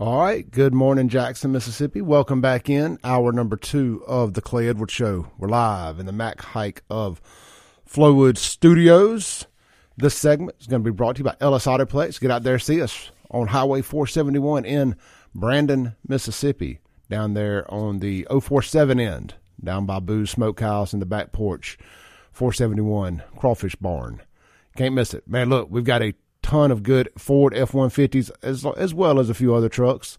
All right. Good morning, Jackson, Mississippi. Welcome back in hour number two of the Clay Edwards Show. We're live in the Mac Haik of Flowood Studios. This segment is going to be brought to you by Ellis Autoplex. Get out there, see us on Highway 471 in Brandon, Mississippi, down there on the 047 end, down by Boo's Smokehouse in the back porch, 471 Crawfish Barn. Can't miss it. Man, look, we've got a ton of good Ford F 150s as, as well as a few other trucks.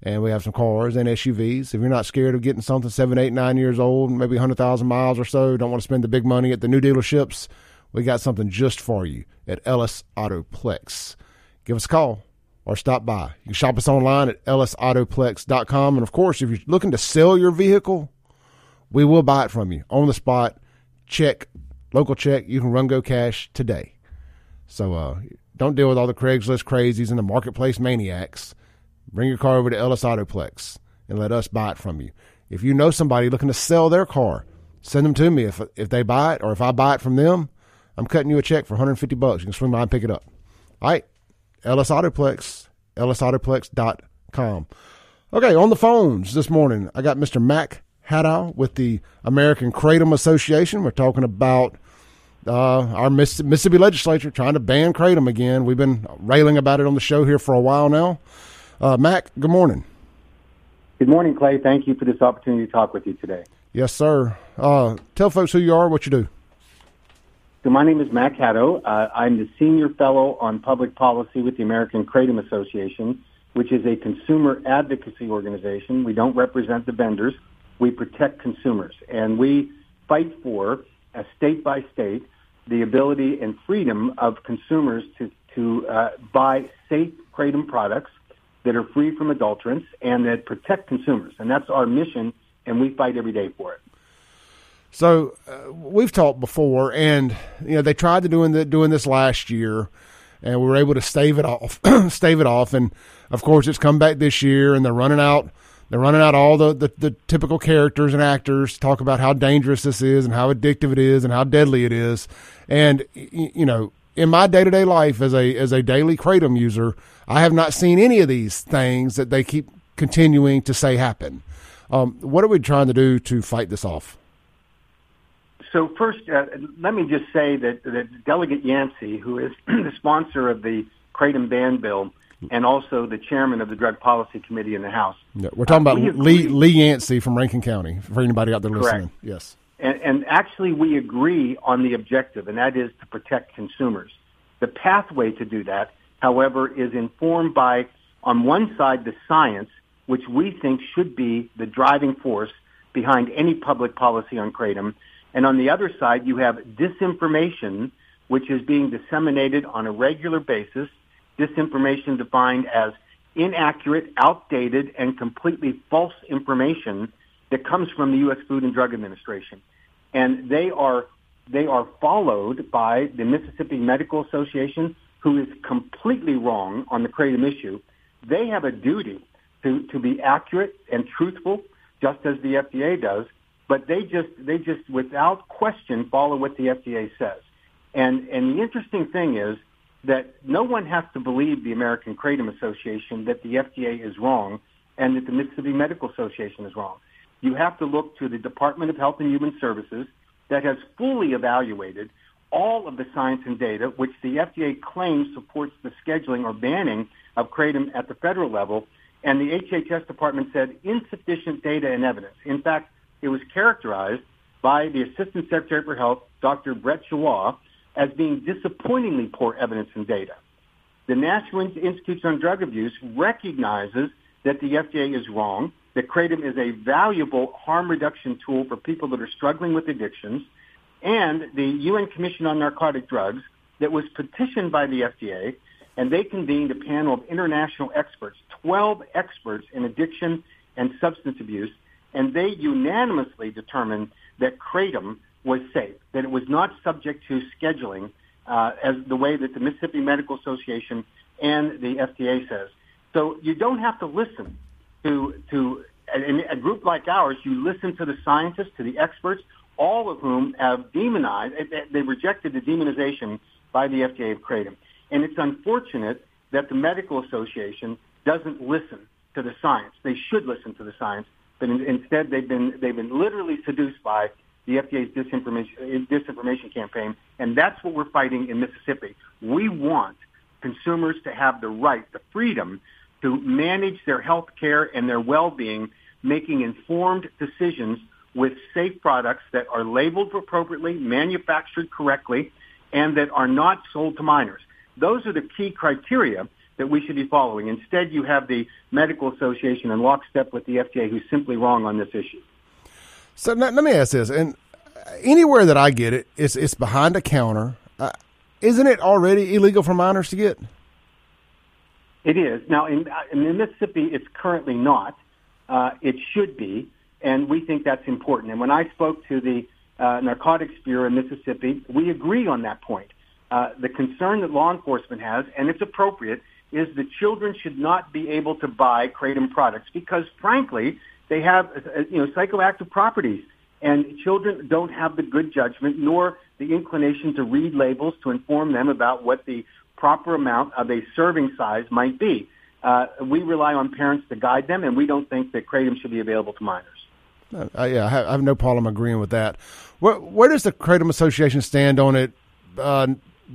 And we have some cars and SUVs. If you're not scared of getting something seven, eight, nine years old, maybe 100,000 miles or so, don't want to spend the big money at the new dealerships, we got something just for you at Ellis Autoplex. Give us a call or stop by. You can shop us online at ellisautoplex.com. And of course, if you're looking to sell your vehicle, we will buy it from you on the spot. Check, local check. You can run go cash today. So uh, don't deal with all the Craigslist crazies and the marketplace maniacs. Bring your car over to Ellis Autoplex and let us buy it from you. If you know somebody looking to sell their car, send them to me. If if they buy it or if I buy it from them, I'm cutting you a check for 150 bucks. You can swing by and pick it up. All right, Ellis Autoplex, ellisautoplex.com. Okay, on the phones this morning, I got Mr. Mac Haddow with the American Kratom Association. We're talking about uh, our Mississippi legislature trying to ban kratom again. We've been railing about it on the show here for a while now. Uh, Mac, good morning. Good morning, Clay. Thank you for this opportunity to talk with you today. Yes, sir. Uh, tell folks who you are, what you do. So my name is Mac Haddow. Uh, I'm the senior fellow on public policy with the American Kratom Association, which is a consumer advocacy organization. We don't represent the vendors. We protect consumers, and we fight for, uh, state by state, the ability and freedom of consumers to to uh, buy safe kratom products that are free from adulterants and that protect consumers. And that's our mission, and we fight every day for it. So uh, we've talked before, and you know they tried to doing the, doing this last year, and we were able to stave it off, stave it off, and of course it's come back this year, and they're running out. They're running out all the, the, the typical characters and actors talk about how dangerous this is and how addictive it is and how deadly it is. And you know, in my day to day life as a as a daily kratom user, I have not seen any of these things that they keep continuing to say happen. Um, what are we trying to do to fight this off? So first, uh, let me just say that, that Delegate Yancey, who is the sponsor of the kratom ban bill, and also the chairman of the Drug Policy Committee in the House. Yeah, we're talking uh, about Lee, Lee Yancey from Rankin County, for anybody out there Correct. listening. Yes. And, and actually, we agree on the objective, and that is to protect consumers. The pathway to do that, however, is informed by, on one side, the science, which we think should be the driving force behind any public policy on kratom. And on the other side, you have disinformation, which is being disseminated on a regular basis disinformation defined as inaccurate, outdated, and completely false information that comes from the U.S. Food and Drug Administration. And they are, they are followed by the Mississippi Medical Association, who is completely wrong on the kratom issue. They have a duty to, to be accurate and truthful, just as the FDA does, but they just, they just without question follow what the FDA says. And, and the interesting thing is that no one has to believe the American Kratom Association that the FDA is wrong and that the Mississippi Medical Association is wrong. You have to look to the Department of Health and Human Services that has fully evaluated all of the science and data which the FDA claims supports the scheduling or banning of kratom at the federal level. And the HHS department said insufficient data and evidence. In fact, it was characterized by the Assistant Secretary for Health, Dr. Brett Giroir, as being disappointingly poor evidence and data. The National Institute on Drug Abuse recognizes that the FDA is wrong, that kratom is a valuable harm reduction tool for people that are struggling with addictions, and the UN Commission on Narcotic Drugs that was petitioned by the FDA, and they convened a panel of international experts, 12 experts in addiction and substance abuse, and they unanimously determined that kratom was safe, that it was not subject to scheduling uh, as the way that the Mississippi Medical Association and the FDA says. So you don't have to listen to to in a group like ours. You listen to the scientists, to the experts, all of whom have demonized. They rejected the demonization by the FDA of kratom, and it's unfortunate that the medical association doesn't listen to the science. They should listen to the science, but in, instead they've been they've been literally seduced by the FDA's disinformation disinformation campaign, and that's what we're fighting in Mississippi. We want consumers to have the right, the freedom to manage their health care and their well-being, making informed decisions with safe products that are labeled appropriately, manufactured correctly, and that are not sold to minors. Those are the key criteria that we should be following. Instead, you have the medical association in lockstep with the FDA who's simply wrong on this issue. So let me ask this, and anywhere that I get it, it's it's behind a counter. Uh, isn't it already illegal for minors to get? It is now in, in Mississippi. It's currently not. Uh, it should be, and we think that's important. And when I spoke to the uh, Narcotics Bureau in Mississippi, we agree on that point. Uh, the concern that law enforcement has, and it's appropriate, is that children should not be able to buy kratom products because, frankly, they have uh, you know psychoactive properties, and children don't have the good judgment nor the inclination to read labels to inform them about what the proper amount of a serving size might be. Uh, we rely on parents to guide them, and we don't think that kratom should be available to minors. Uh, yeah, I have, no problem agreeing with that. Where, where does the Kratom Association stand on it? Uh,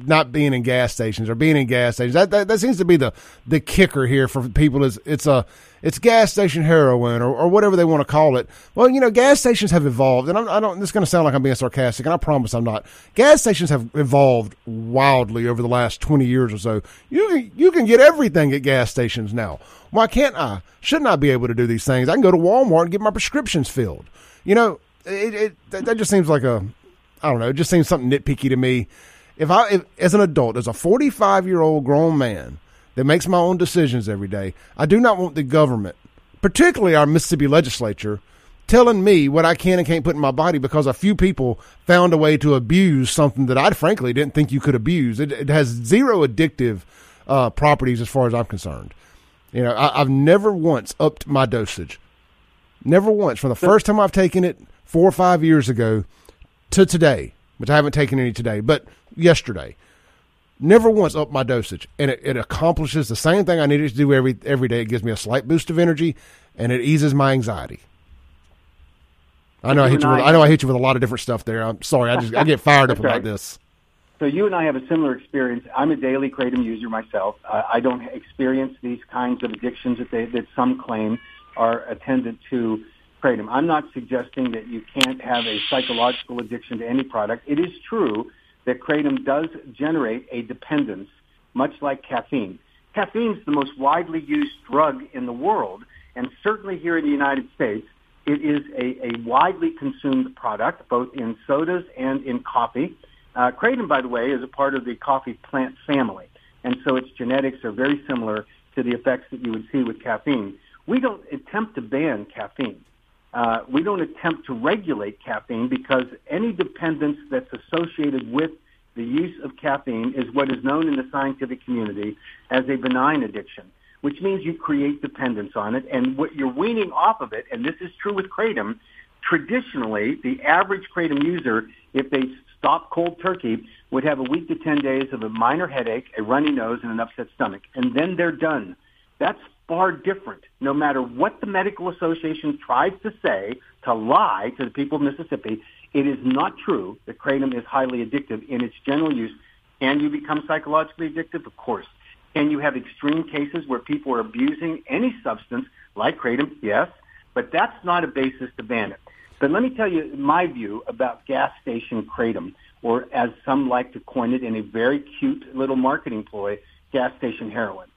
not being in gas stations or being in gas stations. That, that, that seems to be the the kicker here for people. Is it's a it's gas station heroin or, or whatever they want to call it. Well, you know, gas stations have evolved, and I'm, I do not This is going to sound like I'm being sarcastic, and I promise I'm not. Gas stations have evolved wildly over the last 20 years or so. You you can get everything at gas stations now. Why can't I? Shouldn't I be able to do these things? I can go to Walmart and get my prescriptions filled. You know, it, it that just seems like a I don't know. It just seems something nitpicky to me if I, if, as an adult, as a 45 year old grown man that makes my own decisions every day, I do not want the government, particularly our Mississippi legislature, telling me what I can and can't put in my body because a few people found a way to abuse something that I frankly didn't think you could abuse. It, it has zero addictive uh, properties as far as I'm concerned. You know, I, have never once upped my dosage. Never once. From the first time I've taken it four or five years ago to today, which I haven't taken any today, but yesterday. Never once up my dosage, and it, it accomplishes the same thing I need it to do every every day. It gives me a slight boost of energy, and it eases my anxiety. I know I hit you. With, I, I know I hit you with a lot of different stuff there. I'm sorry. I just I get fired up about right. this. So you and I have a similar experience. I'm a daily kratom user myself. Uh, I don't experience these kinds of addictions that they, that some claim are attendant to kratom. I'm not suggesting that you can't have a psychological addiction to any product. It is true that kratom does generate a dependence, much like caffeine. Caffeine is the most widely used drug in the world, and certainly here in the United States, it is a, a widely consumed product, both in sodas and in coffee. Uh, kratom, by the way, is a part of the coffee plant family, and so its genetics are very similar to the effects that you would see with caffeine. We don't attempt to ban caffeine. Uh, we don't attempt to regulate caffeine because any dependence that's associated with the use of caffeine is what is known in the scientific community as a benign addiction, which means you create dependence on it. And what you're weaning off of it, and this is true with kratom, traditionally, the average kratom user, if they stop cold turkey, would have a week to 10 days of a minor headache, a runny nose, and an upset stomach. And then they're done. That's far different. No matter what the medical association tries to say to lie to the people of Mississippi, it is not true that kratom is highly addictive in its general use. Can you become psychologically addictive? Of course. Can you have extreme cases where people are abusing any substance like kratom? Yes. But that's not a basis to ban it. But let me tell you my view about gas station kratom, or as some like to coin it in a very cute little marketing ploy, gas station heroin.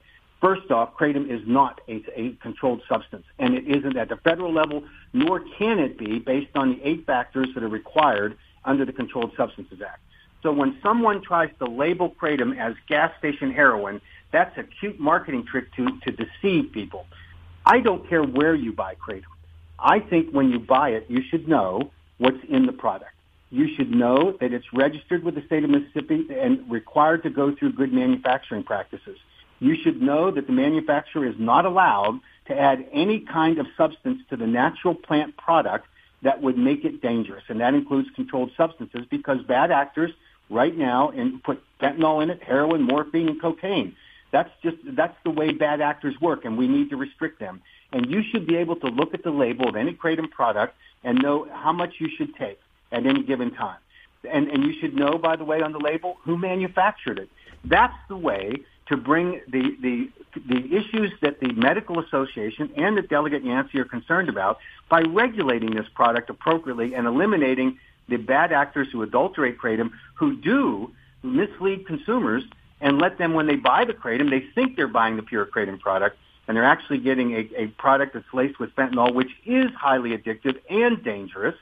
First off, kratom is not a, a, controlled substance, and it isn't at the federal level, nor can it be based on the eight factors that are required under the Controlled Substances Act. So when someone tries to label kratom as gas station heroin, that's a cute marketing trick to, to deceive people. I don't care where you buy kratom. I think when you buy it, you should know what's in the product. You should know that it's registered with the state of Mississippi and required to go through good manufacturing practices you should know that the manufacturer is not allowed to add any kind of substance to the natural plant product that would make it dangerous. And that includes controlled substances because bad actors right now and put fentanyl in it, heroin, morphine, and cocaine. That's just that's the way bad actors work, and we need to restrict them. And you should be able to look at the label of any kratom product and know how much you should take at any given time. And and you should know, by the way, on the label who manufactured it. That's the way to bring the the the issues that the medical association and the delegate Yancey are concerned about by regulating this product appropriately and eliminating the bad actors who adulterate kratom, who do mislead consumers and let them, when they buy the kratom, they think they're buying the pure kratom product, and they're actually getting a, a product that's laced with fentanyl, which is highly addictive and dangerous,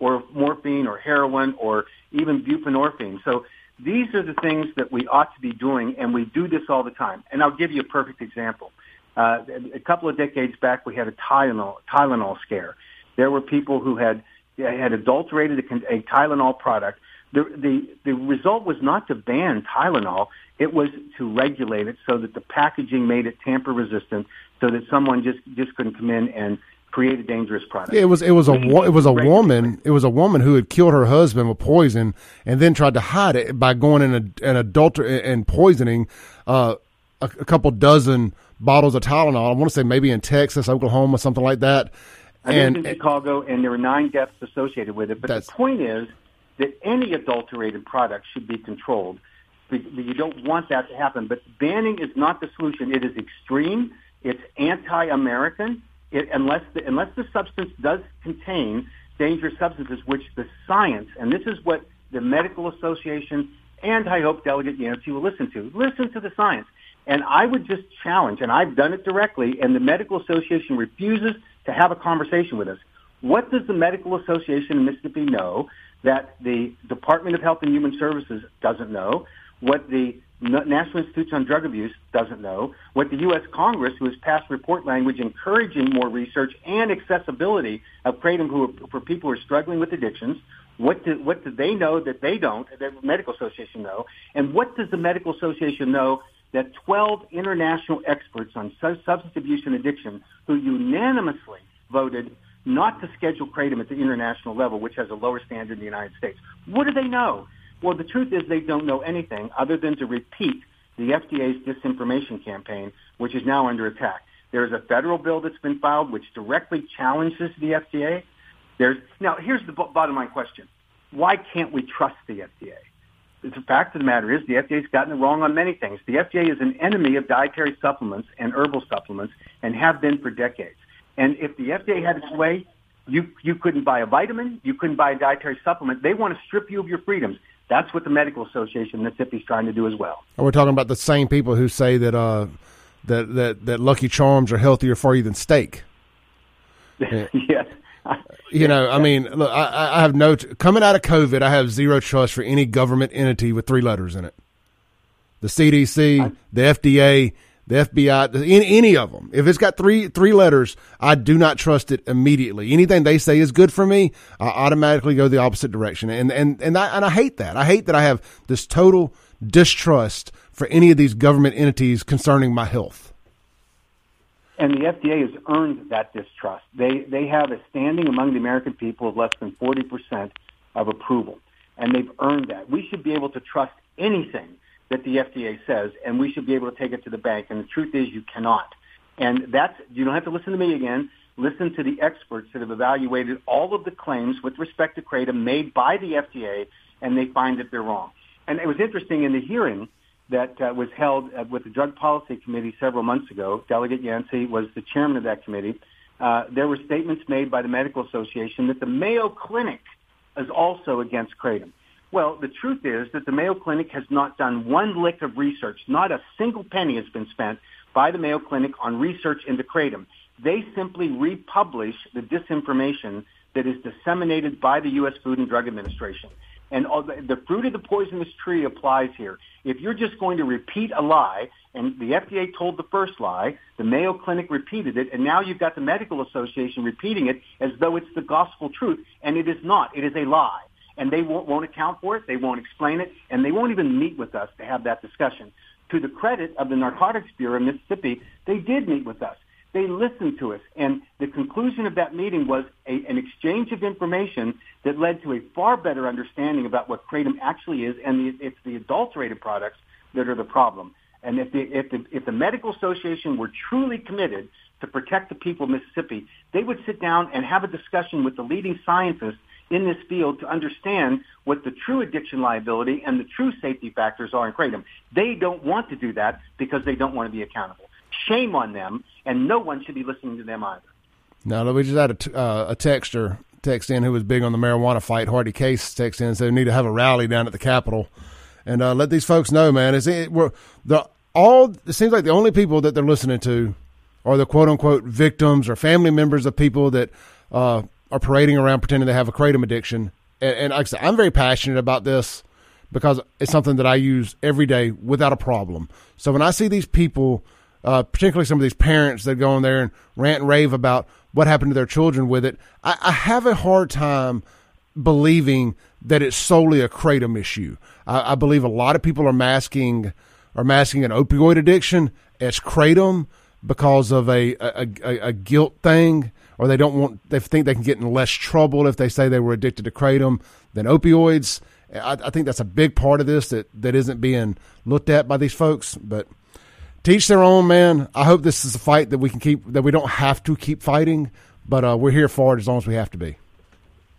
or morphine, or heroin, or even buprenorphine. So these are the things that we ought to be doing, and we do this all the time. And I'll give you a perfect example. Uh, a couple of decades back, we had a Tylenol, Tylenol scare. There were people who had had adulterated a, a Tylenol product. The, the the result was not to ban Tylenol; it was to regulate it so that the packaging made it tamper resistant, so that someone just just couldn't come in and create a dangerous product. Yeah, it was it was a it was a woman it was a woman who had killed her husband with poison and then tried to hide it by going in a, an adulter and poisoning uh, a, a couple dozen bottles of Tylenol. I want to say maybe in Texas, Oklahoma, something like that. I and, in Chicago, and there were nine deaths associated with it. But the point is that any adulterated product should be controlled. You don't want that to happen. But banning is not the solution. It is extreme. It's anti-American. It, unless the, unless the substance does contain dangerous substances, which the science, and this is what the medical association and I hope Delegate Yancey will listen to. Listen to the science. And I would just challenge, and I've done it directly, and the Medical Association refuses to have a conversation with us. What does the Medical Association in Mississippi know that the Department of Health and Human Services doesn't know? What the National Institutes on Drug Abuse doesn't know? What the U.S. Congress, who has passed report language encouraging more research and accessibility of kratom who, for people who are struggling with addictions, what do, what do they know that they don't, the Medical Association know? And what does the Medical Association know that 12 international experts on substance abuse and addiction who unanimously voted not to schedule kratom at the international level, which has a lower standard in the United States. What do they know? Well, the truth is they don't know anything other than to repeat the FDA's disinformation campaign, which is now under attack. There's a federal bill that's been filed which directly challenges the FDA. There's now here's the bottom line question: Why can't we trust the FDA? the fact of the matter is the FDA's gotten it wrong on many things. The FDA is an enemy of dietary supplements and herbal supplements and have been for decades. And if the FDA had its way, you, you couldn't buy a vitamin, you couldn't buy a dietary supplement. They want to strip you of your freedoms. That's what the Medical Association of Mississippi is trying to do as well. And we're talking about the same people who say that uh, that, that that Lucky Charms are healthier for you than steak. yes you know, I mean, look, I, I have no t- coming out of COVID. I have zero trust for any government entity with three letters in it. The CDC, the FDA, the FBI, any, any of them. If it's got three three letters, I do not trust it immediately. Anything they say is good for me, I automatically go the opposite direction, and and and I, and I hate that. I hate that I have this total distrust for any of these government entities concerning my health. And the FDA has earned that distrust. They, they have a standing among the American people of less than 40% of approval. And they've earned that. We should be able to trust anything that the FDA says, and we should be able to take it to the bank. And the truth is you cannot. And that's, you don't have to listen to me again. Listen to the experts that have evaluated all of the claims with respect to kratom made by the FDA, and they find that they're wrong. And it was interesting in the hearing, that uh, was held uh, with the Drug Policy Committee several months ago. Delegate Yancey was the chairman of that committee. Uh, there were statements made by the Medical Association that the Mayo Clinic is also against kratom. Well, the truth is that the Mayo Clinic has not done one lick of research. Not a single penny has been spent by the Mayo Clinic on research into kratom. They simply republish the disinformation that is disseminated by the U.S. Food and Drug Administration. And the, the fruit of the poisonous tree applies here. If you're just going to repeat a lie, and the FDA told the first lie, the Mayo Clinic repeated it, and now you've got the Medical Association repeating it as though it's the gospel truth, and it is not. It is a lie. And they won't, won't account for it, they won't explain it, and they won't even meet with us to have that discussion. To the credit of the Narcotics Bureau of Mississippi, they did meet with us. They listened to us. And the conclusion of that meeting was a, an exchange of information that led to a far better understanding about what kratom actually is, and the, it's the adulterated products that are the problem. And if the, if the, if the medical association were truly committed to protect the people of Mississippi, they would sit down and have a discussion with the leading scientists in this field to understand what the true addiction liability and the true safety factors are in kratom. They don't want to do that because they don't want to be accountable. Shame on them, and no one should be listening to them either. Now, we just had a, t- uh, a texter text in who was big on the marijuana fight. Hardy Case text in and said we need to have a rally down at the Capitol and uh, let these folks know, man. Is it we're the all? It seems like the only people that they're listening to are the quote unquote victims or family members of people that uh, are parading around pretending they have a kratom addiction. And, and like I said, I'm very passionate about this because it's something that I use every day without a problem. So when I see these people, uh, particularly some of these parents that go in there and rant and rave about what happened to their children with it, I, I have a hard time believing that it's solely a kratom issue. I, I believe a lot of people are masking are masking an opioid addiction as kratom because of a, a, a, a guilt thing or they don't want they think they can get in less trouble if they say they were addicted to kratom than opioids. I, I think that's a big part of this that that isn't being looked at by these folks. But teach their own, man. I hope this is a fight that we can keep that we don't have to keep fighting, but uh, we're here for it as long as we have to be.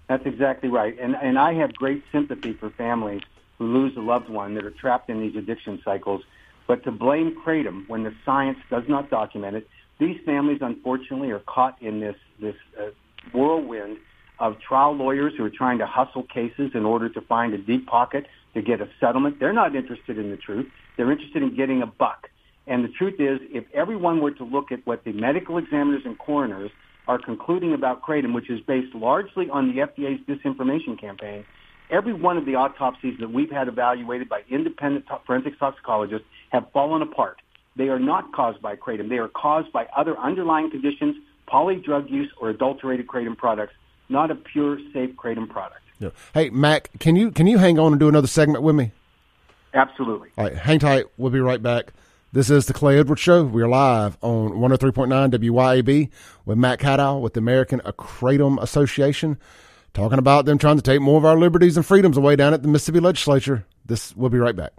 That's exactly right, and and I have great sympathy for families who lose a loved one that are trapped in these addiction cycles. But to blame kratom when the science does not document it these families, unfortunately, are caught in this this uh, whirlwind of trial lawyers who are trying to hustle cases in order to find a deep pocket to get a settlement. They're not interested in the truth. They're interested in getting a buck. And the truth is, if everyone were to look at what the medical examiners and coroners are concluding about kratom, which is based largely on the FDA's disinformation campaign, every one of the autopsies that we've had evaluated by independent forensic toxicologists have fallen apart. They are not caused by kratom. They are caused by other underlying conditions, poly drug use, or adulterated kratom products, not a pure, safe kratom product. Yeah. Hey, Mac, can you can you hang on and do another segment with me? Absolutely. All right, hang tight. We'll be right back. This is the Clay Edwards Show. We are live on 103.9 WYAB with Mac Haddow with the American Kratom Association, talking about them trying to take more of our liberties and freedoms away down at the Mississippi Legislature. This we'll be right back.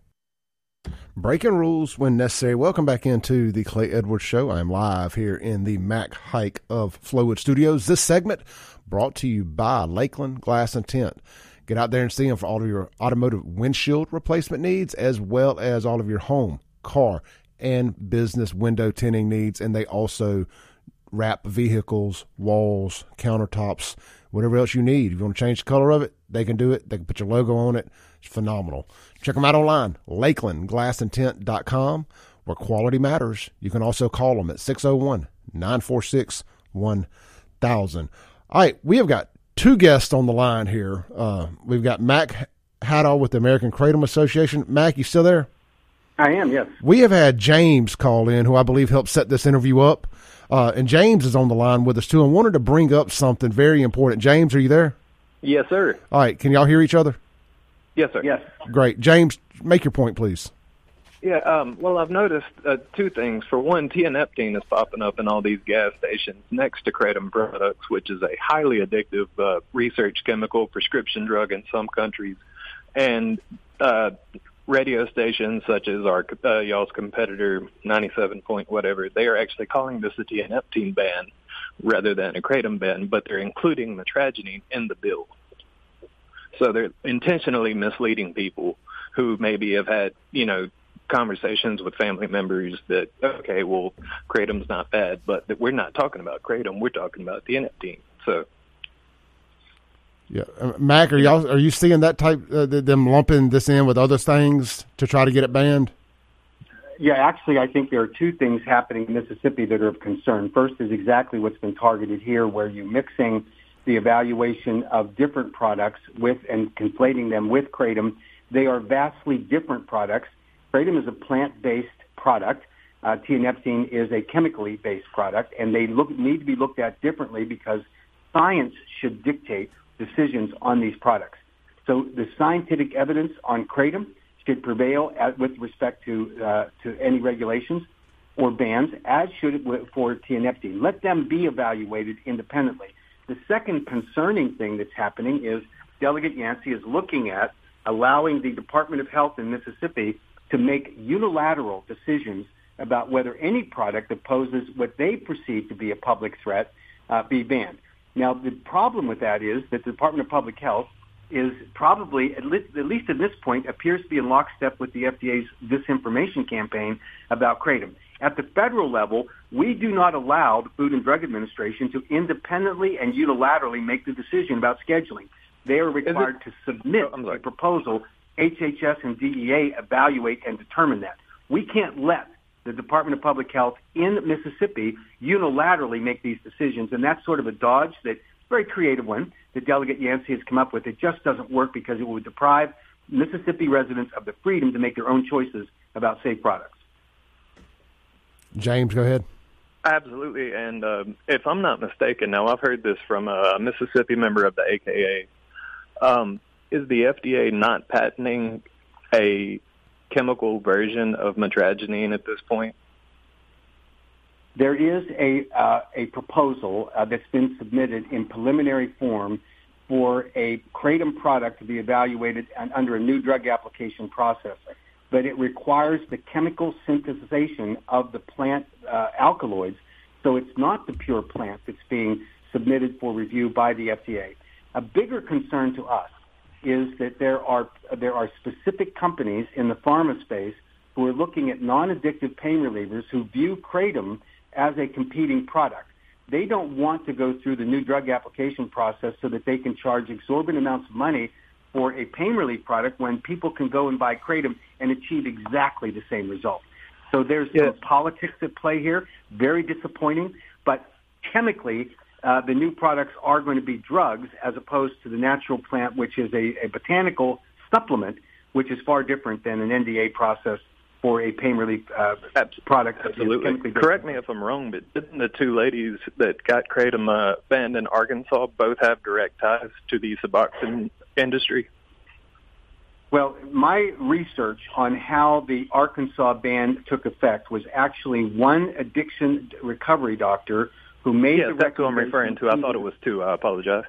Breaking rules when necessary. Welcome back into the Clay Edwards Show. I'm live here in the Mac Haik of Flowood Studios. This segment brought to you by Lakeland Glass and Tint. Get out there and see them for all of your automotive windshield replacement needs, as well as all of your home, car, and business window tinting needs. And they also wrap vehicles, walls, countertops, whatever else you need. If you want to change the color of it, they can do it. They can put your logo on it. It's phenomenal. Check them out online, lakelandglassandtint.com, where quality matters. You can also call them at 601 946 1000. All right, we have got two guests on the line here. Uh, we've got Mac Haddow with the American Kratom Association. Mac, you still there? I am, yes. We have had James call in, who I believe helped set this interview up. Uh, and James is on the line with us too. I wanted to bring up something very important. James, are you there? Yes, sir. All right. Can y'all hear each other? Yes, sir. Yes. Great. James, make your point, please. Yeah, um, well, I've noticed uh, two things. For one, tianeptine is popping up in all these gas stations next to kratom products, which is a highly addictive uh, research chemical prescription drug in some countries. And uh, radio stations such as our uh, y'all's competitor, 97 point whatever, they are actually calling this a tianeptine ban rather than a kratom ban, but they're including mitragynine in the bill. So they're intentionally misleading people who maybe have had, you know, conversations with family members that, okay, well, kratom's not bad, but that we're not talking about kratom, we're talking about the NFT. So. Yeah, uh, Mac, are y'all are you seeing that type uh, them lumping this in with other things to try to get it banned? Yeah, actually, I think there are two things happening in Mississippi that are of concern. First is exactly what's been targeted here, where you're mixing the evaluation of different products with and conflating them with kratom. They are vastly different products. Kratom is a plant-based product. Uh, is a chemically based product, and they look, need to be looked at differently because science should dictate decisions on these products. So the scientific evidence on kratom should prevail at, with respect to uh, to any regulations or bans, as should it for tianeptine. Let them be evaluated independently. The second concerning thing that's happening is Delegate Yancey is looking at allowing the Department of Health in Mississippi to make unilateral decisions about whether any product that poses what they perceive to be a public threat uh, be banned. Now, the problem with that is that the Department of Public Health is probably, at least, at least at this point, appears to be in lockstep with the FDA's disinformation campaign about kratom. At the federal level, we do not allow the Food and Drug Administration to independently and unilaterally make the decision about scheduling. They are required to submit oh, a proposal. HHS and DEA evaluate and determine that. We can't let the Department of Public Health in Mississippi unilaterally make these decisions, and that's sort of a dodge that very creative one that Delegate Yancey has come up with. It just doesn't work because it would deprive Mississippi residents of the freedom to make their own choices about safe products. James, go ahead. Absolutely, and uh, if I'm not mistaken, now I've heard this from a Mississippi member of the AKA. Um, is the FDA not patenting a chemical version of mitragynine at this point? There is a uh, a proposal uh, that's been submitted in preliminary form for a kratom product to be evaluated under a new drug application process, but it requires the chemical synthesization of the plant uh, alkaloids, so it's not the pure plant that's being submitted for review by the FDA. A bigger concern to us is that there are there are specific companies in the pharma space who are looking at non-addictive pain relievers who view kratom as a competing product. They don't want to go through the new drug application process so that they can charge exorbitant amounts of money for a pain relief product when people can go and buy kratom and achieve exactly the same result. So there's yes. some politics at play here. Very disappointing, but chemically, uh, the new products are going to be drugs as opposed to the natural plant, which is a, a botanical supplement, which is far different than an NDA process for a pain relief uh, product. Absolutely. Correct me if I'm wrong, but didn't the two ladies that got kratom uh, banned in Arkansas both have direct ties to the Suboxone industry? Well, my research on how the Arkansas ban took effect was actually one addiction recovery doctor who made yes, the that's who I'm referring to. I thought it was two. I apologize.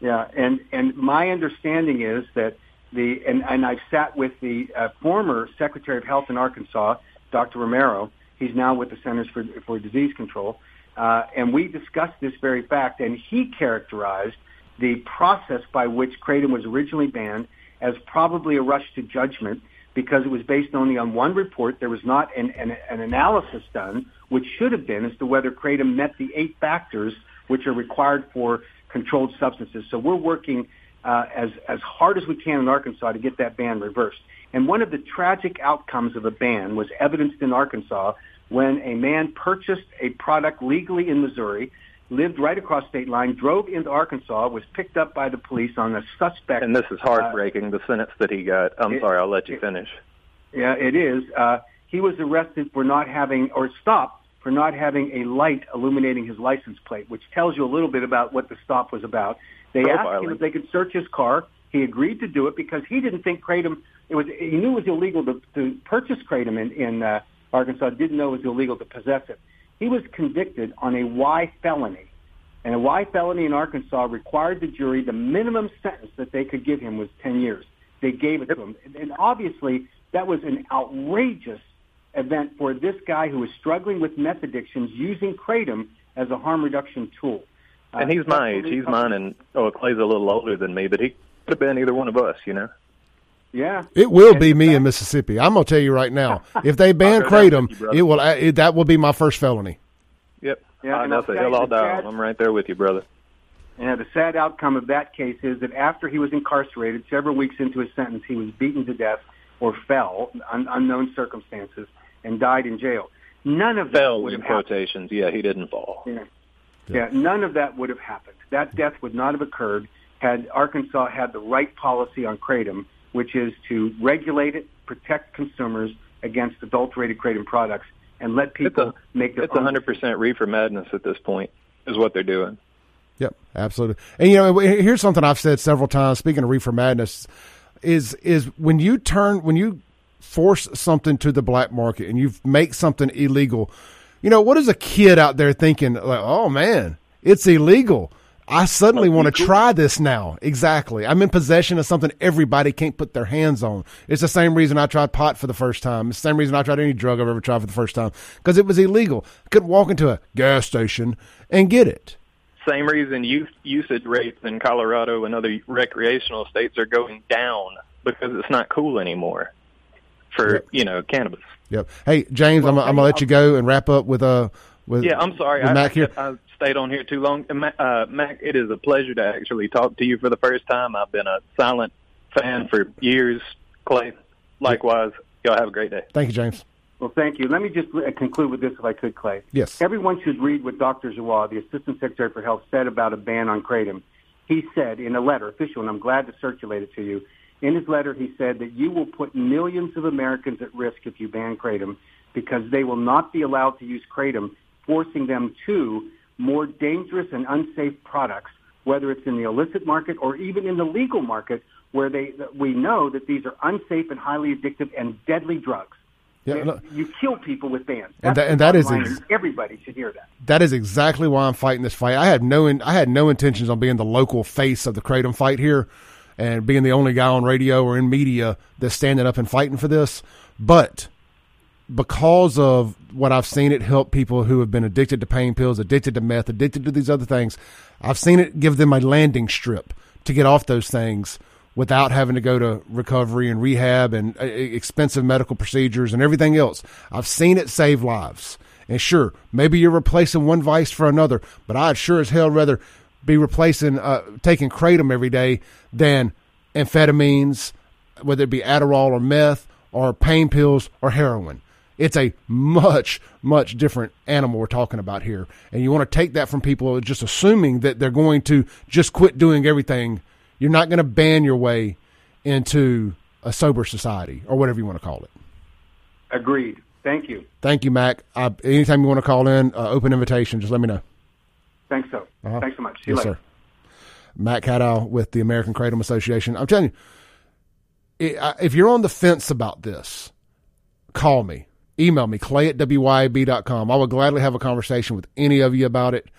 Yeah, and and my understanding is that the and, and I've sat with the uh, former Secretary of Health in Arkansas, Dr. Romero. He's now with the Centers for for Disease Control, uh, and we discussed this very fact. And he characterized the process by which kratom was originally banned as probably a rush to judgment because it was based only on one report. There was not an, an, an analysis done, which should have been as to whether kratom met the eight factors which are required for controlled substances. So we're working uh, as as hard as we can in Arkansas to get that ban reversed. And one of the tragic outcomes of a ban was evidenced in Arkansas when a man purchased a product legally in Missouri, lived right across state line, drove into Arkansas, was picked up by the police on a suspect. And this is heartbreaking. Uh, the sentence that he got. I'm it, sorry, I'll let you it, finish. Yeah, it is. Uh, he was arrested for not having or stopped for not having a light illuminating his license plate, which tells you a little bit about what the stop was about. They Profiling. asked him if they could search his car. He agreed to do it because he didn't think kratom. It was he knew it was illegal to, to purchase kratom in, in uh, Arkansas. Didn't know it was illegal to possess it. He was convicted on a Y felony, and a Y felony in Arkansas required the jury the minimum sentence that they could give him was 10 years. They gave it to him, and obviously that was an outrageous event for this guy who was struggling with meth addictions using kratom as a harm reduction tool. And he's my age. He's mine, and oh, Clay's a little older than me, but he could have been either one of us, you know. Yeah, it will be me in Mississippi. I'm gonna tell you right now. If they ban kratom, it will. Uh, it, that will be my first felony. Yep. Yeah, I know. Hill I'll die. I'm right there with you, brother. And the sad outcome of that case is that after he was incarcerated, several weeks into his sentence, he was beaten to death or fell, un- unknown circumstances, and died in jail. None of that fell would in quotations. Happened. Yeah, he didn't fall. Yeah. Yeah, none of that would have happened. That death would not have occurred had Arkansas had the right policy on kratom, which is to regulate it, protect consumers against adulterated kratom products, and let people it's a, make their it's own. It's 100% reefer madness at this point, is what they're doing. Yep, absolutely. And you know, here's something I've said several times. Speaking of reefer madness, is is when you turn when you force something to the black market and you make something illegal you know, what is a kid out there thinking like, oh man, it's illegal. I suddenly want to try this now. Exactly. I'm in possession of something everybody can't put their hands on. It's the same reason I tried pot for the first time. It's the same reason I tried any drug I've ever tried for the first time because it was illegal. I couldn't walk into a gas station and get it. Same reason youth usage rates in Colorado and other recreational states are going down because it's not cool anymore for yep. you know cannabis. Yep. Hey James, well, I'm, I'm gonna let you go and wrap up with uh with yeah. I'm sorry, I, Mac here. I, I stayed on here too long. Uh, Mac, it is a pleasure to actually talk to you for the first time. I've been a silent fan for years. Clay, likewise. Y'all have a great day. Thank you, James. Well, thank you. Let me just conclude with this, if I could, Clay. Yes. Everyone should read what Dr. Giroir, the Assistant Secretary for Health, said about a ban on kratom. He said in a letter, official, and I'm glad to circulate it to you. In his letter, he said that you will put millions of Americans at risk if you ban kratom because they will not be allowed to use kratom, forcing them to more dangerous and unsafe products, whether it's in the illicit market or even in the legal market, where they we know that these are unsafe and highly addictive and deadly drugs. Yeah, look, you kill people with bans. and that, and that is ex- everybody should hear that. That is exactly why I'm fighting this fight. I had no in, I had no intentions on being the local face of the kratom fight here, and being the only guy on radio or in media that's standing up and fighting for this. But because of what I've seen it help people who have been addicted to pain pills, addicted to meth, addicted to these other things. I've seen it give them a landing strip to get off those things without having to go to recovery and rehab and uh, expensive medical procedures and everything else. I've seen it save lives. And sure, maybe you're replacing one vice for another, but I'd sure as hell rather be replacing uh, taking kratom every day than amphetamines, whether it be Adderall or meth or pain pills or heroin. It's a much, much different animal we're talking about here. And you want to take that from people just assuming that they're going to just quit doing everything. You're not going to ban your way into a sober society or whatever you want to call it. Agreed. Thank you. Thank you, Mac. Uh, anytime you want to call in, uh, open invitation, just let me know. Thanks so. Uh-huh. Thanks so much. See you later. Sir. Mac Haddow with the American Kratom Association. I'm telling you, if you're on the fence about this, call me email me, clay at wyab.com. I would gladly have a conversation with any of you about it.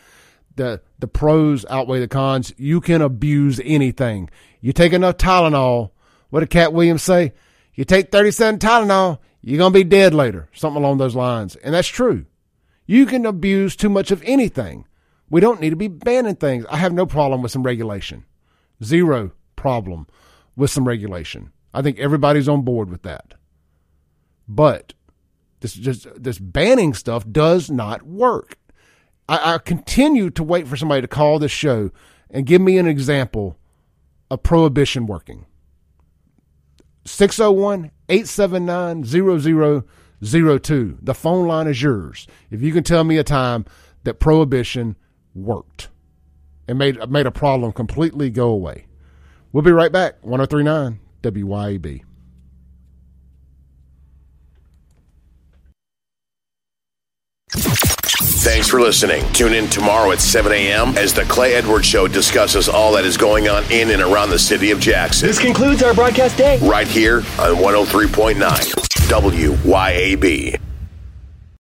The, the pros outweigh the cons. You can abuse anything. You take enough Tylenol. What did Katt Williams say? You take 37 Tylenol, you're going to be dead later. Something along those lines. And that's true. You can abuse too much of anything. We don't need to be banning things. I have no problem with some regulation. Zero problem with some regulation. I think everybody's on board with that. But this just this banning stuff does not work. I, I continue to wait for somebody to call this show and give me an example of prohibition working. 601 879 0002. The phone line is yours. If you can tell me a time that prohibition worked and made, made a problem completely go away. We'll be right back. 1039 WYAB. Thanks for listening. Tune in tomorrow at 7 a.m. as the Clay Edwards Show discusses all that is going on in and around the city of Jackson. This concludes our broadcast day. Right here on 103.9 WYAB.